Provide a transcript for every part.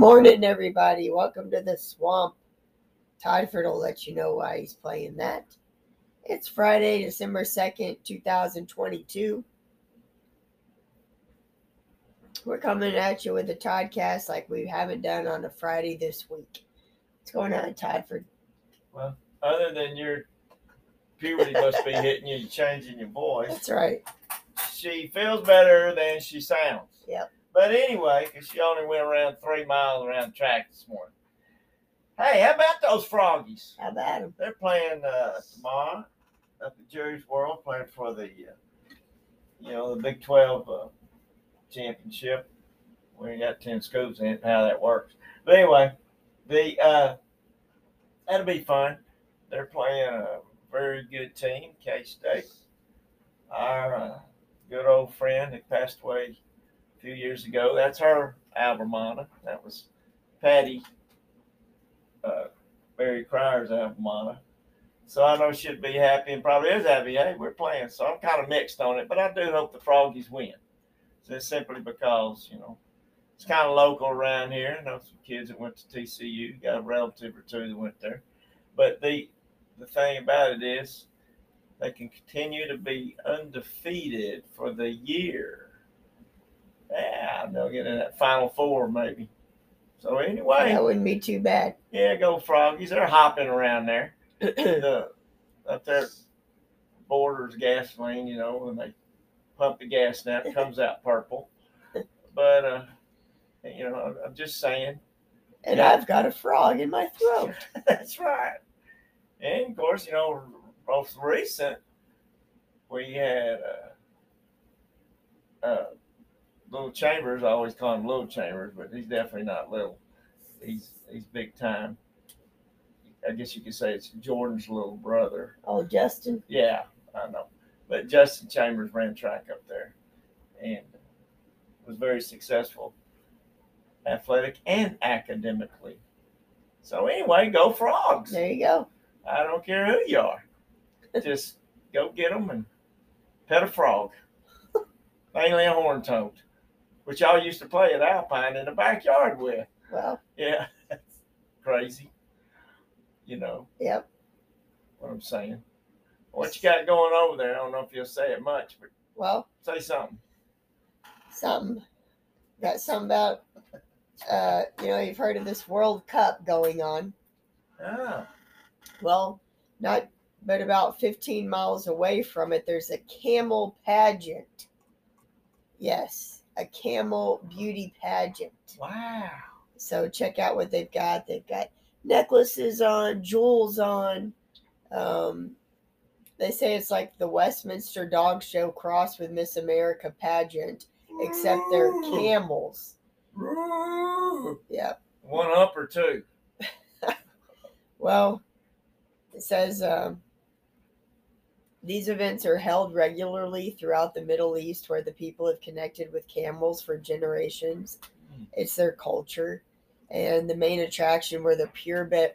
Morning, everybody. Welcome to the swamp. Todford will let you know why he's playing that. It's Friday, December 2nd, 2022. We're coming at you with a Toddcast like we haven't done on a Friday this week. What's going on, Todford? Well, other than your puberty must be hitting you, changing your voice, That's right. she feels better than she sounds. Yep. But anyway, because she only went around three miles around the track this morning. Hey, how about those froggies? How about them? They're playing uh, tomorrow up at Jerry's World, playing for the, uh, you know, the Big 12 uh, championship. We got 10 schools in it, how that works. But anyway, the uh, that'll be fun. They're playing a very good team, K State. Our uh, good old friend that passed away few years ago, that's her alma mater. That was Patty uh, Barry Cryer's alma mater. So I know she'd be happy and probably is happy. Hey, we're playing. So I'm kind of mixed on it, but I do hope the Froggies win. It's simply because, you know, it's kind of local around here. I know some kids that went to TCU, got a relative or two that went there. But the the thing about it is they can continue to be undefeated for the year. Yeah, they'll get in that final four maybe. So anyway, That wouldn't be too bad. yeah, go froggies. They're hopping around there. the, up there borders gasoline, you know, when they pump the gas now, it comes out purple. But uh, you know, I'm- I'm just saying. and I've got a frog in my throat. That's right. And of course, you know, most recent, we had uh, uh, Little Chambers. I always call him Little Chambers, but he's definitely not little. He's he's big time. I guess you could say it's Jordan's little brother. Oh, Justin. Yeah, I know. But Justin Chambers ran track up there and was very successful, athletic and academically. So anyway, go frogs. There you go. I don't care who you are. Just go get them and pet a frog. Mainly a horn toad, which y'all used to play at Alpine in the backyard with. Well, Yeah, crazy. You know yep. what I'm saying. What you got going over there? I don't know if you'll say it much, but Well, say something. something. Got something about, uh, you know, you've heard of this World Cup going on. Ah, Well, not, but about 15 miles away from it, there's a camel pageant. Yes, a camel beauty pageant. wow. So check out what they've got. They've got necklaces on, jewels on. Um, they say it's like the Westminster Dog Show crossed with Miss America pageant, except they're camels. Yep. One up or two. Well, it says um, these events are held regularly throughout the Middle East where the people have connected with camels for generations. Hmm. It's their culture. And the main attraction were the purebred,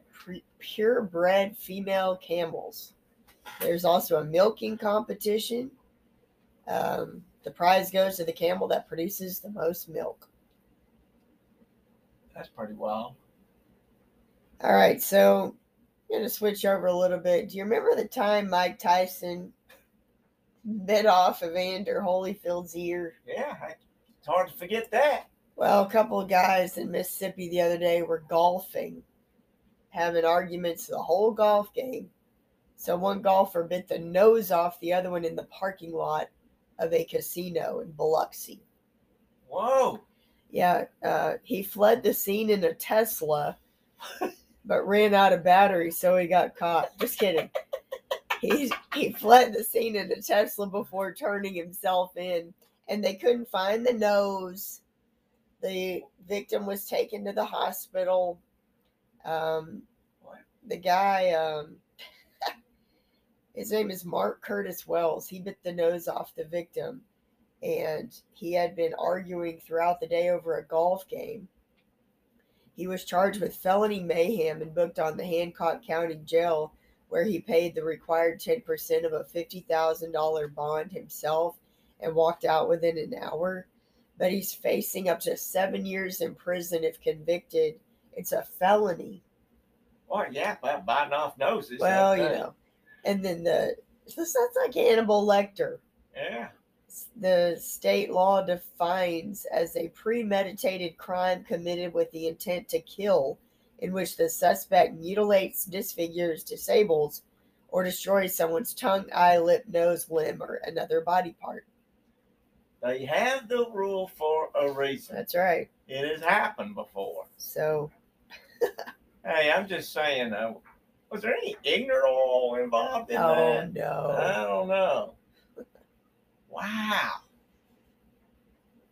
purebred female camels. There's also a milking competition. Um, the prize goes to the camel that produces the most milk. That's pretty wild. All right, so I'm gonna switch over a little bit. Do you remember the time Mike Tyson bit off Evander Holyfield's ear? Yeah, I- it's hard to forget that. Well, a couple of guys in Mississippi the other day were golfing, having arguments the whole golf game. So one golfer bit the nose off the other one in the parking lot of a casino in Biloxi. Whoa. Yeah, uh, he fled the scene in a Tesla, but ran out of battery, so he got caught. Just kidding. He he fled the scene in a Tesla before turning himself in, and they couldn't find the nose. The victim was taken to the hospital. Um, the guy, um, his name is Mark Curtis Wells. He bit the nose off the victim and he had been arguing throughout the day over a golf game. He was charged with felony mayhem and booked on the Hancock County Jail, where he paid the required 10% of a $50,000 bond himself and walked out within an hour. but he's facing up to seven years in prison if convicted. It's a felony. Well, yeah, well, biting off noses. Well, you know. And then the this that's like Hannibal Lecter. Yeah. The state law defines as a premeditated crime committed with the intent to kill, in which the suspect mutilates, disfigures, disables, or destroys someone's tongue, eye, lip, nose, limb, or another body part. They have the rule for a reason. That's right. It has happened before. So Hey, I'm just saying, uh, was there any ignorant involved in oh that? no. I don't know. Wow.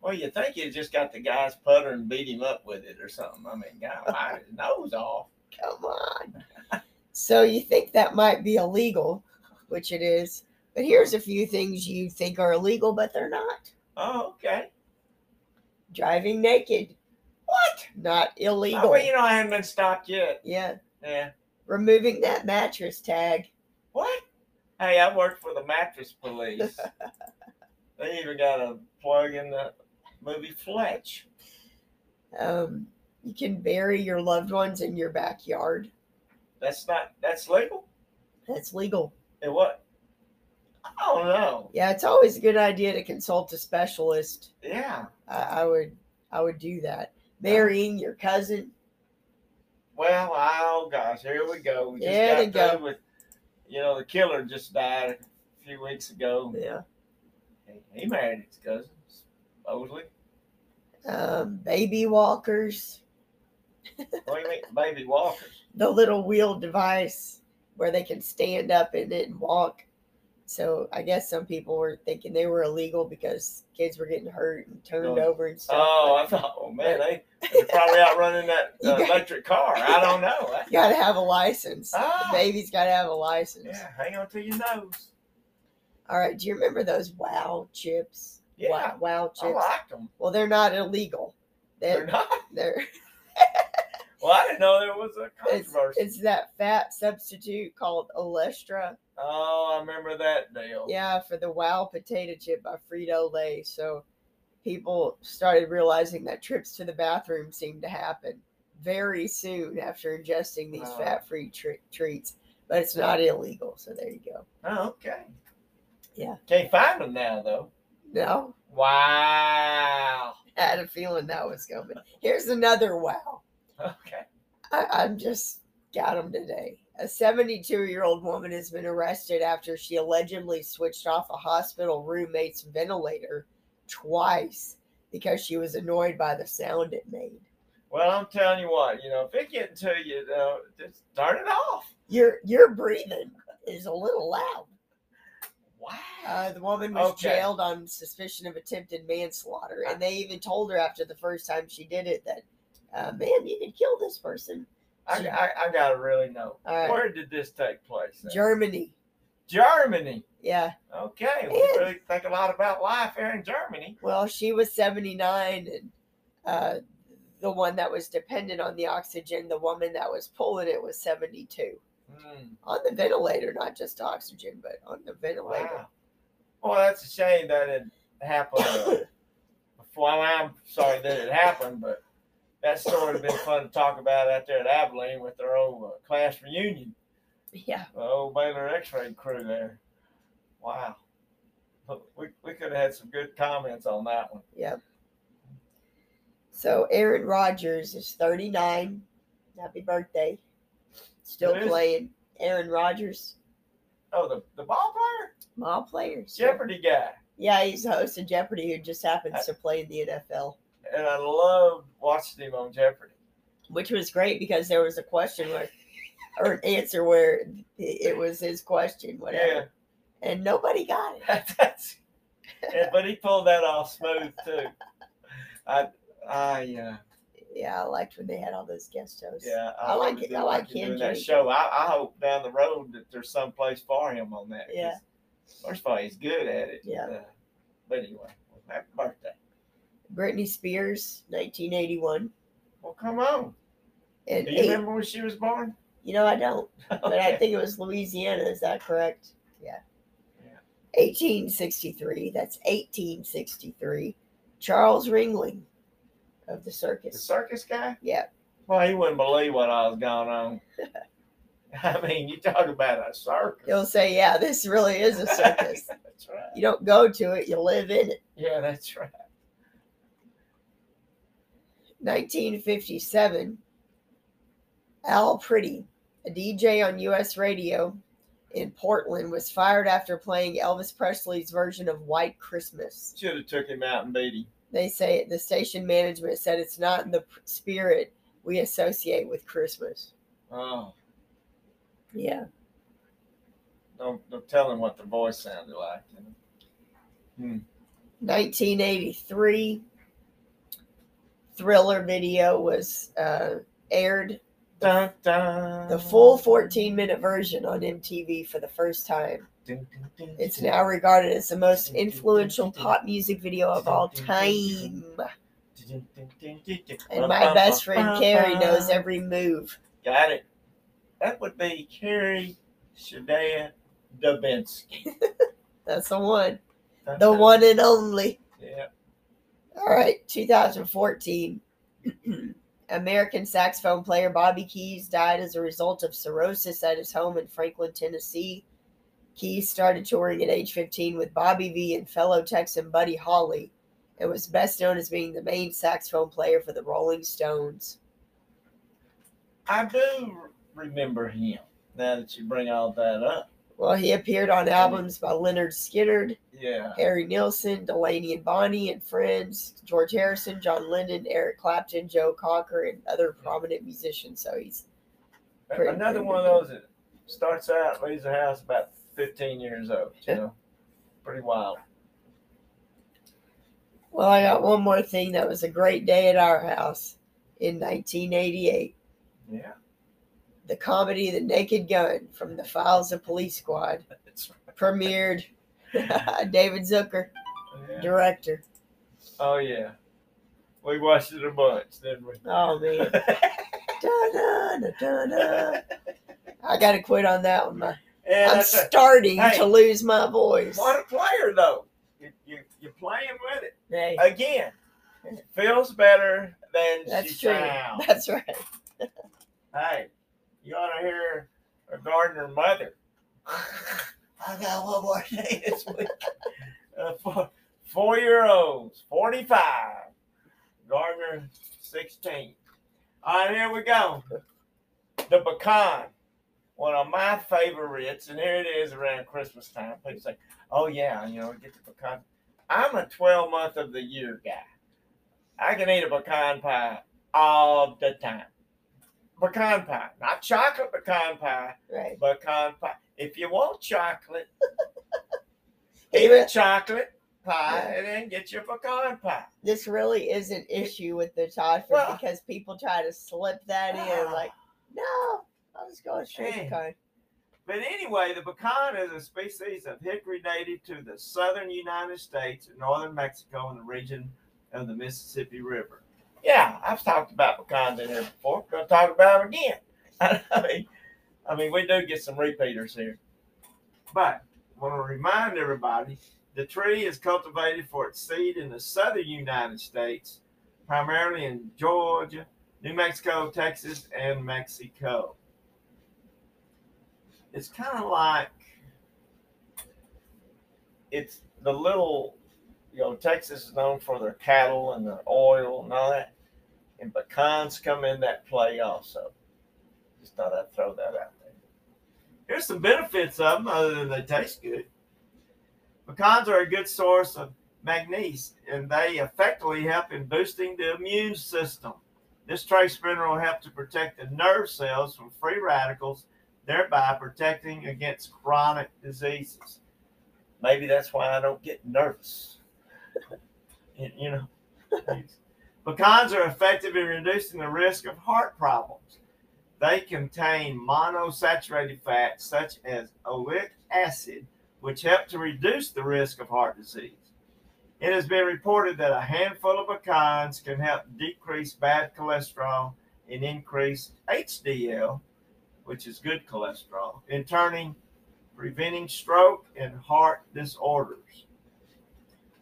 Well, you think you just got the guy's putter and beat him up with it or something. I mean, God, bite his nose off. Come on. so you think that might be illegal, which it is. But here's a few things you think are illegal, but they're not. Oh, okay. Driving naked, What? not Oh, illegal. well, you know, I haven't been stopped yet. yeah. Yeah. Removing that mattress tag. What? Hey, I work for the mattress police. they even got a plug in the movie Fletch. Um, you can bury your loved ones in your backyard. That's not, that's legal? That's legal. And what? I don't know. Yeah, it's always a good idea to consult a specialist. Yeah. I, I would, I would do that. Burying your cousin. Well, oh gosh, here we go. We just There got go. with, you know, the killer just died a few weeks ago. Yeah. He, married his cousin, supposedly. Um, baby walkers. What do you mean, baby walkers? the little wheel device where they can stand up in it and walk. So I guess some people were thinking they were illegal because kids were getting hurt and turned Oh. over and stuff. Oh, I thought, oh man, they, they're probably out running that uh, got- electric car. I don't know. you gotta have a license. Ah. The baby's gotta have a license. Yeah, hang on to your nose. All right. Do you remember those wow chips? Yeah, Wow, wow I chips. liked them. Well, they're not illegal. They're They're, not. they're Well, I didn't know there was a it's, controversy. it's that fat substitute called Olestra. oh, I remember that deal. Yeah, for the Wow potato chip by Frito Lay. So people started realizing that trips to the bathroom seemed to happen very soon after ingesting these oh. Wow. fat free tre- treats. But it's not illegal. So there you go. Oh, okay. Yeah. Can't find them now, though. No, Wow. I had a feeling that was coming. Here's another wow. Okay. I, I'm just got them today. A 72 year old woman has been arrested after she allegedly switched off a hospital roommate's ventilator twice because she was annoyed by the sound it made. Well, I'm telling you what, you know, if it getting to you, uh, just turn it off. Your your breathing is a little loud. Wow. Uh, the woman was Okay. jailed on suspicion of attempted manslaughter, and they even told her after the first time she did it that, uh, "Man, you could kill this person." I, I, I gotta really know. Right. Where did this take place? then? Germany, Germany. yeah. Okay. We Yeah. really think a lot about life here in Germany. Well, she was 79, and uh, the one that was dependent on the oxygen, the woman that was pulling it was 72 Hmm. on the ventilator, not just oxygen, but on the ventilator. Wow. Well, that's a shame that it happened. Uh, before I'm sorry that it happened, but that story would have been fun to talk about out there at Abilene with their old uh, class reunion. Yeah, The old Baylor X-ray crew there. Wow. We, we could have had some good comments on that one. yep. So Aaron Rodgers is 39. Happy birthday. Still Who is? playing. Aaron Rodgers, Oh, the, the ball player? mall players. Jeopardy guy. Yeah, he's the host of Jeopardy who just happens to play in the NFL. And I loved watching him on Jeopardy. which was great because there was a question where, or an answer where it- was his question, whatever, and nobody got it. That's, but he pulled that off smooth too. I, I, uh, Yeah, I liked when they had all those guest hosts. yeah, I like it. I like him doing that show. I, I hope down the road that there's some place for him on that. Yeah. First of all, he's good at it. Yeah. Uh, but anyway, happy birthday. Britney Spears, 1981, Well, come on. and Do you eight, remember when she was born? you know I don't, but I think it was Louisiana. Is that correct? Yeah. Yeah. 1863. That's 1863. Charles Ringling of the circus. The circus. guy? Yeah. Well, he wouldn't believe what I was going on. I mean, you talk about a circus. He'll say, Yeah, this really is a circus. that's right. you don't go to it, you live in it. Yeah, that's right. 1957, Al Priddy, a DJ on U.S. radio in Portland, was fired after playing Elvis Presley's version of White Christmas. Should have took him out and beat him. They say the station management said it's not in the spirit we associate with Christmas. Oh, Yeah. don't, don't tell him what the voice sounded like. know. 1983, Thriller video was uh, aired, Dun, dun. the full 14 minute version on MTV for the first time. It's now regarded as the most influential pop music video of all time. And my best friend Carrie knows every move. Got it. That would be Carrie Shadea Dubinsky. That's the one. The one and only. Yeah. All right, 2014. American saxophone player Bobby Keys died as a result of cirrhosis at his home in Franklin, Tennessee. Keys started touring at age 15 with Bobby Vee and fellow Texan Buddy Holly and was best known as being the main saxophone player for the Rolling Stones. I do remember him now that you bring all that up. Well, he appeared on albums by Lynyrd Skynyrd, Yeah. Harry Nilsson, Delaney and Bonnie and Friends, George Harrison, John Lennon, Eric Clapton, Joe Cocker, and other prominent musicians. So he's Pretty- Another pretty one of those that starts out, leaves the house about 15 years old. You know, pretty wild. well. I got one more thing that was a great day at our house in 1988. Yeah. The comedy The Naked Gun from the Files of Police Squad premiered. David Zucker, oh, Yeah. director. Oh, yeah. We watched it a bunch, didn't we? Oh man. Da-da, da-da. I gotta quit on that one. My- Yeah, I'm that's a, starting Hey. to lose my voice. what a player, though. You, you, you're playing with it. Hey, Again, feels better than that's she true. That's right. Hey, you ought to hear a gardener mother. I got one more day this week. Uh, four, four year olds, 45. Gardner, 16. All right, here we go. The pecan, one of my favorites, and here it is around Christmas time. People say, oh, yeah, you know, get the pecan. I'm a 12 month of the year guy. I can eat a pecan pie all the time. Pecan pie, not chocolate pecan pie, Right. pecan pie. If you want chocolate, eat Even- a chocolate pie and then get your pecan pie. This really is an issue with the Todford Well- because people try to slip that in. Like, no, I'll just go straight Hey. pecan. But anyway, the pecan is a species of hickory native to the southern United States and northern Mexico in the region of the Mississippi River. Yeah, I've talked about pecans in here before. Going to talk about them again. I mean, I mean, we do get some repeaters here. But I want to remind everybody the tree is cultivated for its seed in the southern United States, primarily in Georgia, New Mexico, Texas, and Mexico. It's kind of like it's the little, you know, Texas is known for their cattle and their oil and all that. And pecans come in that play also. Just thought I'd throw that out there. Here's some benefits of them other than they taste good. Pecans are a good source of magnesium and they effectively help in boosting the immune system. This trace mineral helps to protect the nerve cells from free radicals, thereby protecting against chronic diseases. Maybe that's why I don't get nervous. you you know, pecans are effective in reducing the risk of heart problems. They contain monosaturated fats such as oleic acid, which help to reduce the risk of heart disease. It has been reported that a handful of pecans can help decrease bad cholesterol and increase HDL, which is good cholesterol, in turning preventing stroke and heart disorders.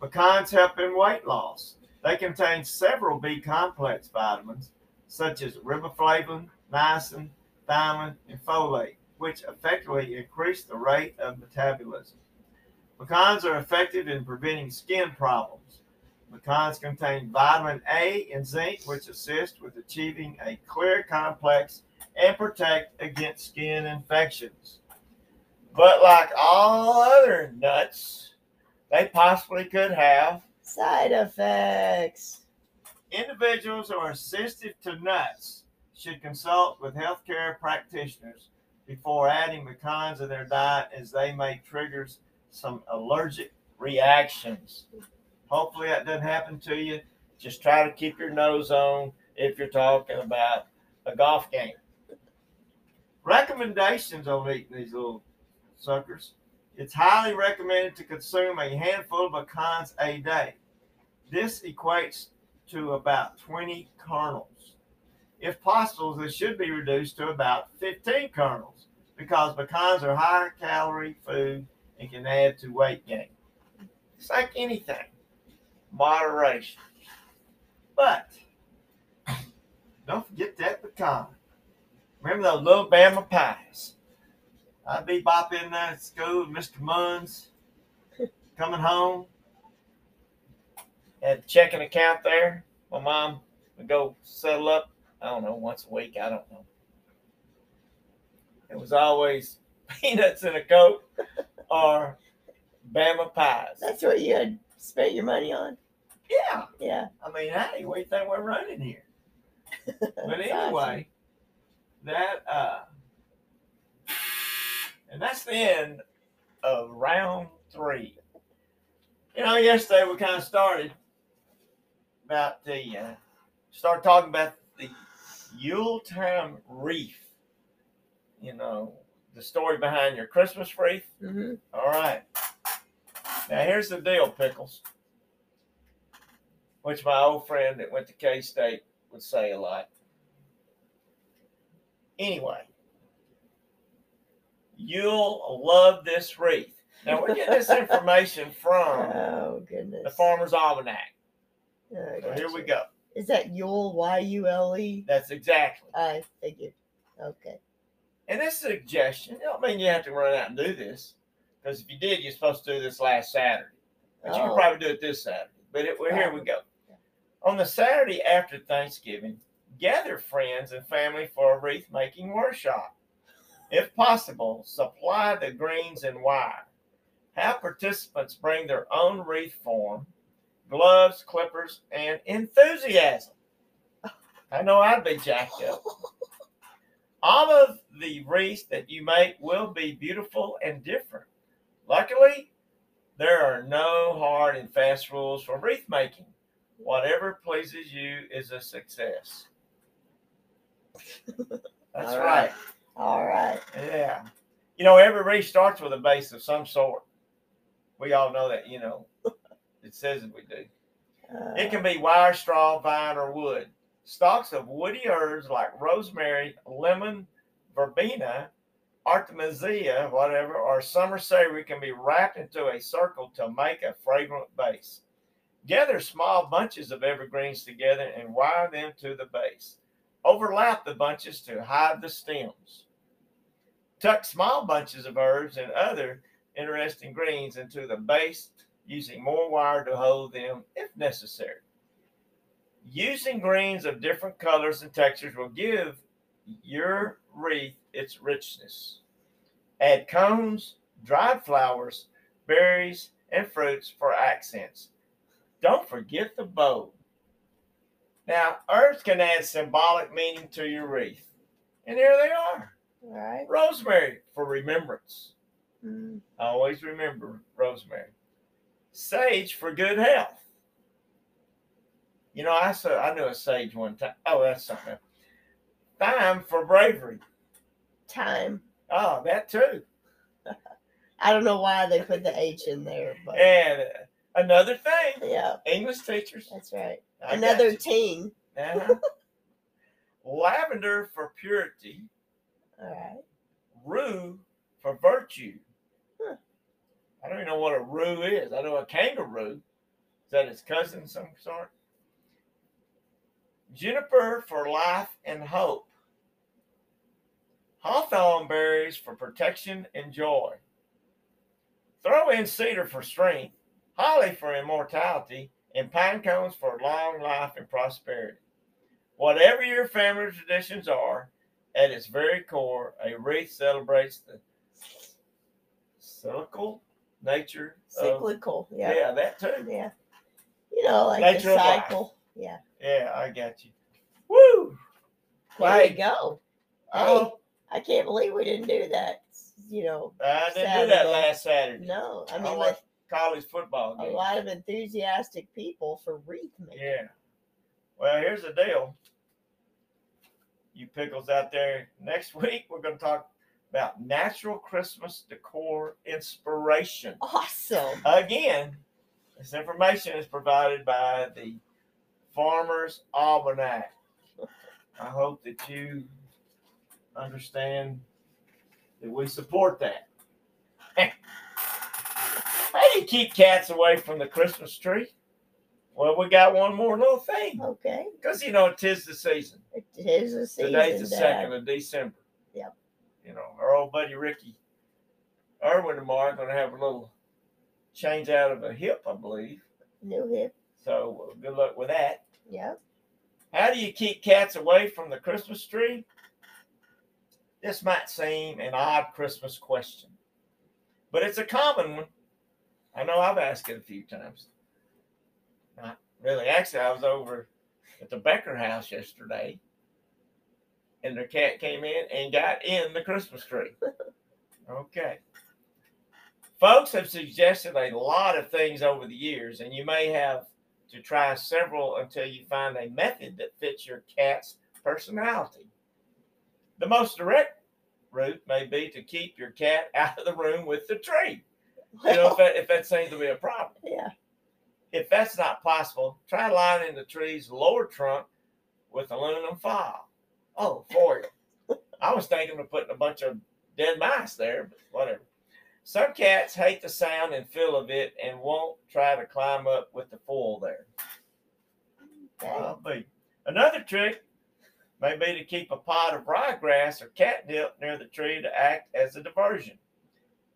Pecans help in weight loss. They contain several B complex vitamins such as riboflavin, niacin, thiamine, and folate, which effectively increase the rate of metabolism. Pecans are effective in preventing skin problems. Pecans contain vitamin A and zinc, which assist with achieving a clear complex and protect against skin infections. But like all other nuts, they possibly could have Side effects. individuals who are sensitive to nuts should consult with healthcare practitioners before adding pecans to their diet as they may trigger some allergic reactions. Hopefully that doesn't happen to you. Just try to keep your nose on if you're talking about a golf game. Recommendations on eating these little suckers. It's highly recommended to consume a handful of pecans a day. This equates to about 20 kernels. If possible, they should be reduced to about 15 kernels because pecans are higher calorie food and can add to weight gain. It's like anything, moderation. But don't forget that pecan. Remember those little Bama pies? I'd be bopping there at school Mr. Munns coming home. Had a checking account there. My mom would go settle up, I don't know, once a week. I don't know. It was always peanuts in a coat or Bama pies. That's what you had spent your money on. Yeah. Yeah. I mean, hey, what do you think we're running here? But anyway, that uh and that's the end of round three. You know, yesterday we kind of started about the uh started talking about the Yuletime wreath. You know, the story behind your Christmas wreath. Mhm. All right. Now here's the deal, Pickles. Which my old friend that went to K State would say a lot. Anyway, you'll love this wreath. Now we're getting this information from Oh goodness. the Farmer's Almanac. Oh, So here we go. Is that Yule? Y U L E? That's exactly. I figured. Okay. And this suggestion, I don't mean you have to run out and do this, because if you did, you're supposed to do this last Saturday. But you Oh. can probably do it this Saturday. But it, well, here we go. On the Saturday after Thanksgiving, gather friends and family for a wreath making workshop. If possible, supply the greens and wire. Have participants bring their own wreath form, gloves, clippers, and enthusiasm. I know I'd be jacked up. All of the wreaths that you make will be beautiful and different. Luckily, there are no hard and fast rules for wreath making. Whatever pleases you is a success. That's All right. right. All right. Yeah. You know, every wreath starts with a base of some sort. We all know that, you know. It says we do. Uh, It can be wire, straw, vine, or wood. Stalks of woody herbs like rosemary, lemon, verbena, artemisia, whatever, or summer savory can be wrapped into a circle to make a fragrant base. Gather small bunches of evergreens together and wire them to the base. Overlap the bunches to hide the stems. Tuck small bunches of herbs and other interesting greens into the base using more wire to hold them if necessary. Using greens of different colors and textures will give your wreath its richness. Add cones, dried flowers, berries, and fruits for accents. Don't forget the bow. Now, herbs can add symbolic meaning to your wreath. And here they are all right. rosemary for remembrance. Mm, Always remember rosemary. Sage for good health. You know, I saw I knew a sage one time. Oh, that's something. Thyme for bravery. time. Oh, that too. I don't know why they put the H in there, but And another thing, yeah, English teachers. that's right. I Another teen. Uh-huh. Lavender for purity. All right. Rue for virtue. I don't even know what a roo is. I know a kangaroo. Is that its cousin of some sort? Juniper for life and hope. Hawthorn berries for protection and joy. Throw in cedar for strength, holly for immortality, and pine cones for long life and prosperity. Whatever your family traditions are, at its very core, a wreath celebrates the cyclical nature of Cyclical. Yeah. yeah, that too. Yeah. You know, like Nature the of cycle. Yeah. Yeah, I got you. Woo! There you go. Oh, I can't believe we didn't do that. You know, I didn't do that last Saturday. no. I I mean, like with college football a lot of enthusiastic people for wreath making. Yeah. Well, here's the deal. You pickles out there. Next week, we're going to talk about natural Christmas decor inspiration. Awesome. Again, this information is provided by the Farmers Almanac. I hope that you understand that we support that. How do you keep cats away from the Christmas tree? Well, we got one more little thing. Okay. Because, you know, tis the season. It is the season. Today's the second of December. Yep. You know, our old buddy Ricky Irwin tomorrow going to have a little change out of a hip, I believe. New hip. So uh, good luck with that. Yep. How do you keep cats away from the Christmas tree? This might seem an odd Christmas question, but it's a common one. I know I've asked it a few times. Not really. Actually, I was over at the Becker house yesterday, and their cat came in and got in the Christmas tree. Okay. Folks have suggested a lot of things over the years, and you may have to try several until you find a method that fits your cat's personality. The most direct route may be to keep your cat out of the room with the tree. You know, if that, if that seems to be a problem. yeah. If that's not possible, try lining the tree's lower trunk with aluminum foil. Oh, foil. I was thinking of putting a bunch of dead mice there, but whatever. Some cats hate the sound and feel of it and won't try to climb up with the foil there. Be. Another trick may be to keep a pot of ryegrass or catnip near the tree to act as a diversion.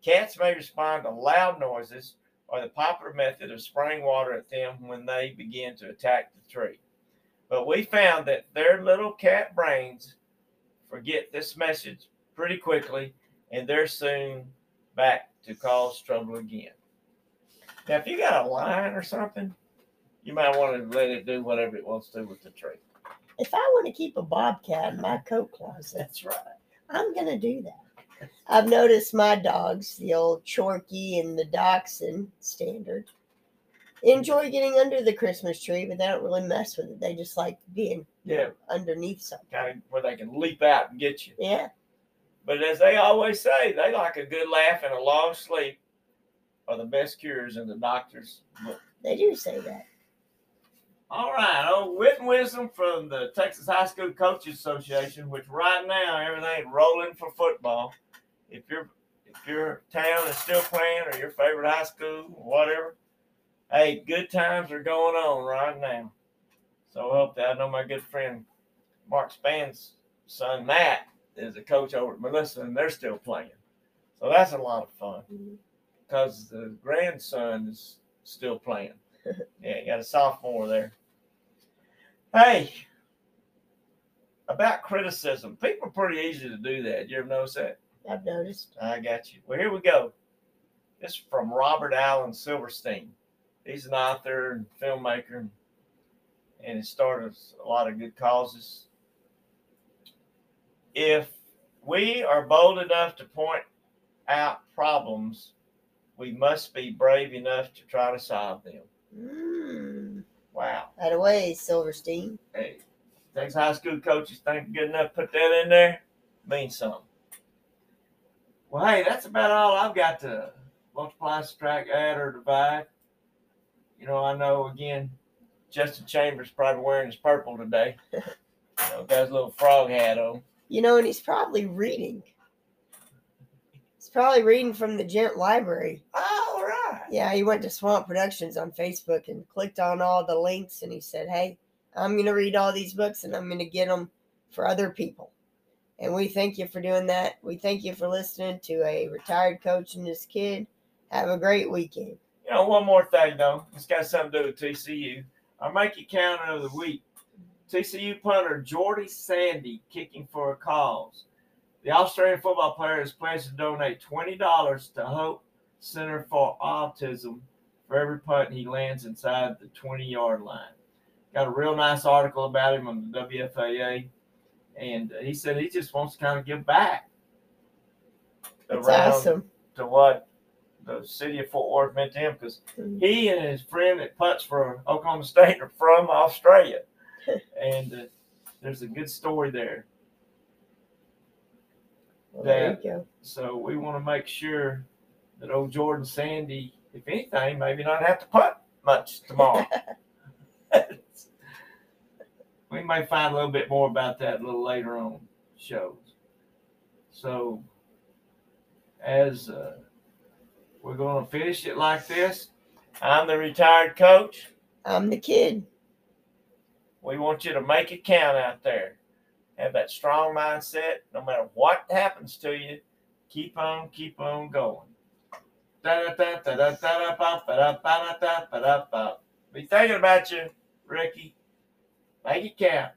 Cats may respond to loud noises or the popular method of spraying water at them when they begin to attack the tree. But we found that their little cat brains forget this message pretty quickly and they're soon back to cause trouble again. Now, if you got a line or something, you might want to let it do whatever it wants to with the tree. If I want to keep a bobcat in my coat closet, That's right. I'm going to do that. I've noticed my dogs, the old Chorky and the Dachshund standard, enjoy getting under the Christmas tree, but they don't really mess with it. They just like being Yeah. know, underneath something. Kind of where they can leap out and get you. Yeah. But as they always say, they like a good laugh and a long sleep are the best cures in the doctor's book. They do say that. All right, oh, wit and wisdom from the Texas High School Coaches Association, which right now everything rolling for football. If your if your town is still playing or your favorite high school, whatever, hey, good times are going on right now. So I hope that I know my good friend Mark Span's son Matt is a coach over at Melissa, and they're still playing. So that's a lot of fun because the grandson is still playing. yeah, you got a sophomore there. Hey, about criticism, people are pretty easy to do that. You ever notice that? I've noticed. I got you. Well, here we go. This is from Robert Alan Silverstein. He's an author and filmmaker, and he started a lot of good causes. If we are bold enough to point out problems, we must be brave enough to try to solve them. Mm. Wow. the way, Silverstein. Hey, Texas high school coaches think good enough to put that in there means something. Well, hey, that's about all I've got to multiply, subtract, add, or divide. You know, I know again, Justin Chambers probably wearing his purple today. you know, got his little frog hat on. You know, and he's probably reading. He's probably reading from the Gent Library. All right. Yeah, he went to Swamp Productions on Facebook and clicked on all the links and he said, Hey, I'm going to read all these books and I'm going to get them for other people. And we thank you for doing that. We thank you for listening to a retired coach and his kid. Have a great weekend. You know, one more thing though. It's got something to do with TCU. Our make it count of the week. TCU punter Jordy Sandy kicking for a cause. The Australian football player is pledged to donate $20 to Hope Center for Autism for every punt he lands inside the 20 yard line. Got a real nice article about him on the WFAA. And uh, he said he just wants to kind of give back That's awesome. to what the city of Fort Worth meant to him because Mhm. he and his friend that punts for Oklahoma State are from Australia. and uh, there's a good story there. Well, there you go. So we want to make sure that old Jordan Sandy, if anything, maybe not have to punt much tomorrow. we may find a little bit more about that a little later on shows. So as uh, we're going to finish it like this, I'm the retired coach. I'm the kid. We want you to make it count out there. Have that strong mindset. No matter what happens to you, keep on, keep on going. Be thinking about you, Ricky. Make it count.